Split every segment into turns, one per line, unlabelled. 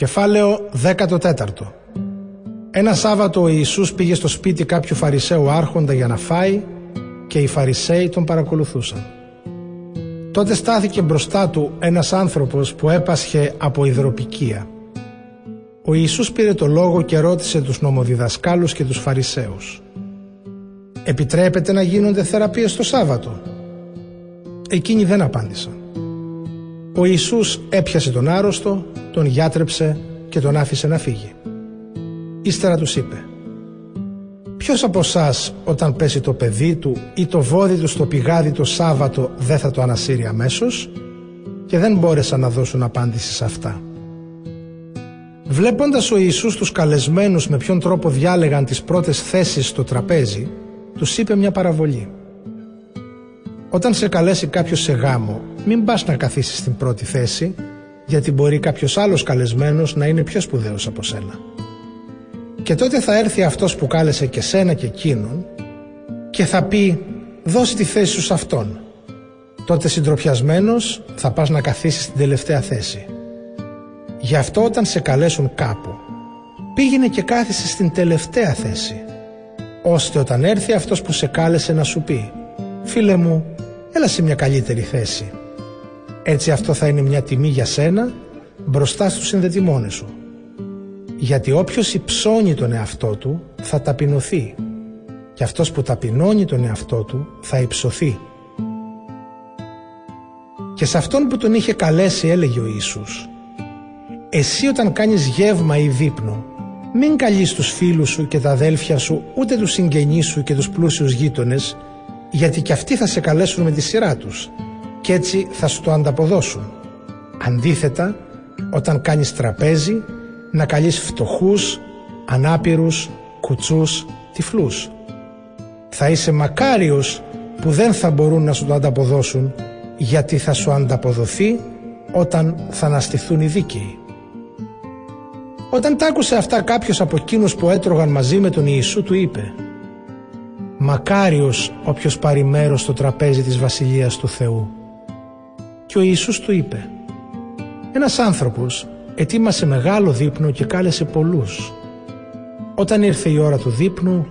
Κεφάλαιο 14 Ένα Σάββατο ο Ιησούς πήγε στο σπίτι κάποιου Φαρισαίου άρχοντα για να φάει και οι Φαρισαίοι τον παρακολουθούσαν. Τότε στάθηκε μπροστά του ένας άνθρωπος που έπασχε από υδροπικία. Ο Ιησούς πήρε το λόγο και ρώτησε τους νομοδιδασκάλους και τους Φαρισαίους «Επιτρέπεται να γίνονται θεραπείες το Σάββατο» Εκείνοι δεν απάντησαν. Ο Ιησούς έπιασε τον άρρωστο, τον γιάτρεψε και τον άφησε να φύγει. Ύστερα τους είπε Ποιος από εσάς όταν πέσει το παιδί του ή το βόδι του στο πηγάδι το Σάββατο δεν θα το ανασύρει αμέσως και δεν μπόρεσαν να δώσουν απάντηση σε αυτά. Βλέποντας ο Ιησούς τους καλεσμένους με ποιον τρόπο διάλεγαν τις πρώτες θέσεις στο τραπέζι, τους είπε μια παραβολή. Όταν σε καλέσει κάποιος σε γάμο, μην πας να καθίσεις στην πρώτη θέση, γιατί μπορεί κάποιος άλλος καλεσμένος να είναι πιο σπουδαίος από σένα. Και τότε θα έρθει αυτός που κάλεσε και σένα και εκείνον και θα πει: Δώσε τη θέση σου σε αυτόν. Τότε συντροπιασμένο θα πας να καθίσεις στην τελευταία θέση. Γι' αυτό όταν σε καλέσουν κάπου, πήγαινε και κάθισε στην τελευταία θέση, ώστε όταν έρθει αυτός που σε κάλεσε να σου πει «Φίλε μου, έλα σε μια καλύτερη θέση. Έτσι αυτό θα είναι μια τιμή για σένα μπροστά στους συνδετημόνες σου. Γιατί όποιος υψώνει τον εαυτό του θα ταπεινωθεί και αυτός που ταπεινώνει τον εαυτό του θα υψωθεί. Και σε αυτόν που τον είχε καλέσει έλεγε ο Ιησούς «Εσύ όταν κάνεις γεύμα ή δείπνο μην καλείς τους φίλους σου και τα αδέλφια σου ούτε τους συγγενείς σου και τους πλούσιους γείτονες γιατί και αυτοί θα σε καλέσουν με τη σειρά τους και έτσι θα σου το ανταποδώσουν. Αντίθετα, όταν κάνεις τραπέζι, να καλείς φτωχούς, ανάπηρους, κουτσούς, τυφλούς. Θα είσαι μακάριος που δεν θα μπορούν να σου το ανταποδώσουν γιατί θα σου ανταποδοθεί όταν θα αναστηθούν οι δίκαιοι. Όταν τ' άκουσε αυτά κάποιος από εκείνους που έτρωγαν μαζί με τον Ιησού του είπε «Μακάριος όποιος πάρει μέρος στο τραπέζι της Βασιλείας του Θεού». Και ο Ιησούς του είπε «Ένας άνθρωπος ετοίμασε μεγάλο δείπνο και κάλεσε πολλούς. Όταν ήρθε η ώρα του δείπνου,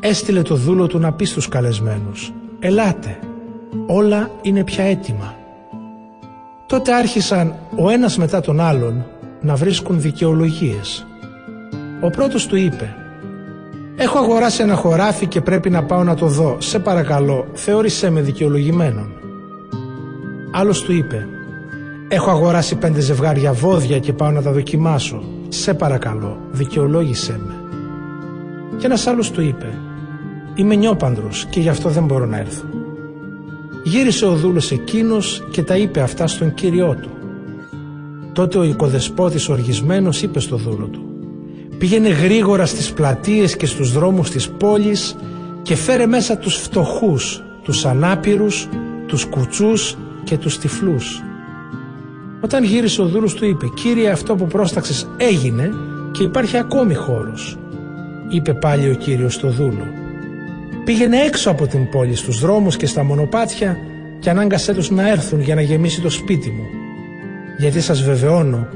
έστειλε το δούλο του να πει στους καλεσμένους «Ελάτε, όλα είναι πια έτοιμα». Τότε άρχισαν ο ένας μετά τον άλλον να βρίσκουν δικαιολογίες. Ο πρώτος του είπε Έχω αγοράσει ένα χωράφι και πρέπει να πάω να το δω. Σε παρακαλώ, θεώρησέ με δικαιολογημένον. Άλλος του είπε Έχω αγοράσει πέντε ζευγάρια βόδια και πάω να τα δοκιμάσω. Σε παρακαλώ, δικαιολόγησέ με. Και ένας άλλος του είπε Είμαι νιόπαντρος και γι' αυτό δεν μπορώ να έρθω. Γύρισε ο δούλος εκείνος και τα είπε αυτά στον κύριό του. Τότε ο οικοδεσπότης οργισμένος είπε στο δούλο του Πήγαινε γρήγορα στις πλατείες και στους δρόμους της πόλης και φέρε μέσα τους φτωχούς, τους ανάπηρους, τους κουτσούς και τους τυφλούς. Όταν γύρισε ο δούλος του είπε «Κύριε αυτό που πρόσταξες έγινε και υπάρχει ακόμη χώρος». Είπε πάλι ο κύριος στο δούλο «Πήγαινε έξω από την πόλη στους δρόμους και στα μονοπάτια και ανάγκασέ τους να έρθουν για να γεμίσει το σπίτι μου. Γιατί σας βεβαιώνω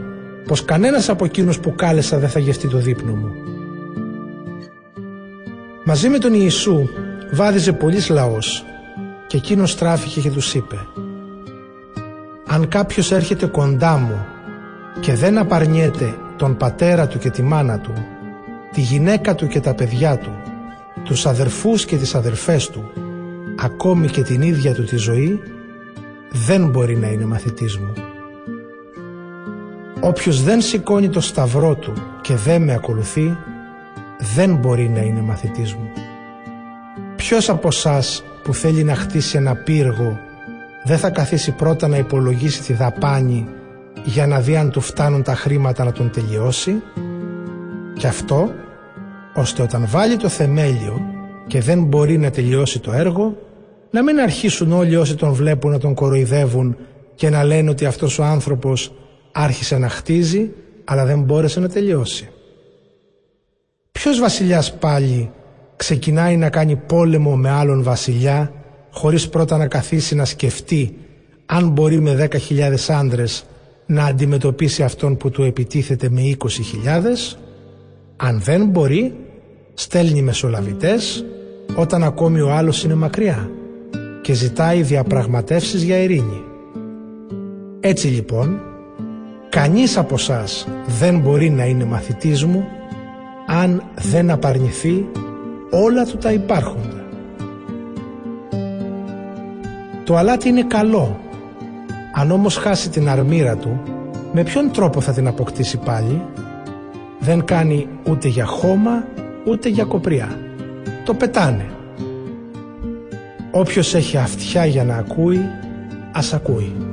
πως κανένας από εκείνους που κάλεσα δεν θα γευτεί το δείπνο μου. Μαζί με τον Ιησού βάδιζε πολύς λαός και εκείνος στράφηκε και τους είπε «Αν κάποιος έρχεται κοντά μου και δεν απαρνιέται τον πατέρα του και τη μάνα του, τη γυναίκα του και τα παιδιά του, τους αδερφούς και τις αδερφές του, ακόμη και την ίδια του τη ζωή, δεν μπορεί να είναι μαθητής μου». Όποιος δεν σηκώνει το σταυρό του και δεν με ακολουθεί, δεν μπορεί να είναι μαθητής μου. Ποιος από εσάς που θέλει να χτίσει ένα πύργο δεν θα καθίσει πρώτα να υπολογίσει τη δαπάνη για να δει αν του φτάνουν τα χρήματα να τον τελειώσει και αυτό ώστε όταν βάλει το θεμέλιο και δεν μπορεί να τελειώσει το έργο να μην αρχίσουν όλοι όσοι τον βλέπουν να τον κοροϊδεύουν και να λένε ότι αυτός ο άνθρωπος άρχισε να χτίζει αλλά δεν μπόρεσε να τελειώσει. Ποιος βασιλιάς πάλι ξεκινάει να κάνει πόλεμο με άλλον βασιλιά χωρίς πρώτα να καθίσει να σκεφτεί αν μπορεί με δέκα χιλιάδες άντρες να αντιμετωπίσει αυτόν που του επιτίθεται με 20.000 αν δεν μπορεί στέλνει μεσολαβητές όταν ακόμη ο άλλος είναι μακριά και ζητάει διαπραγματεύσεις για ειρήνη. Έτσι λοιπόν, κανείς από σας δεν μπορεί να είναι μαθητής μου αν δεν απαρνηθεί όλα του τα υπάρχοντα. Το αλάτι είναι καλό, αν όμως χάσει την αρμήρα του, με ποιον τρόπο θα την αποκτήσει πάλι; Δεν κάνει ούτε για χώμα, ούτε για κοπριά. Το πετάνε. Όποιος έχει αυτιά για να ακούει, ας ακούει.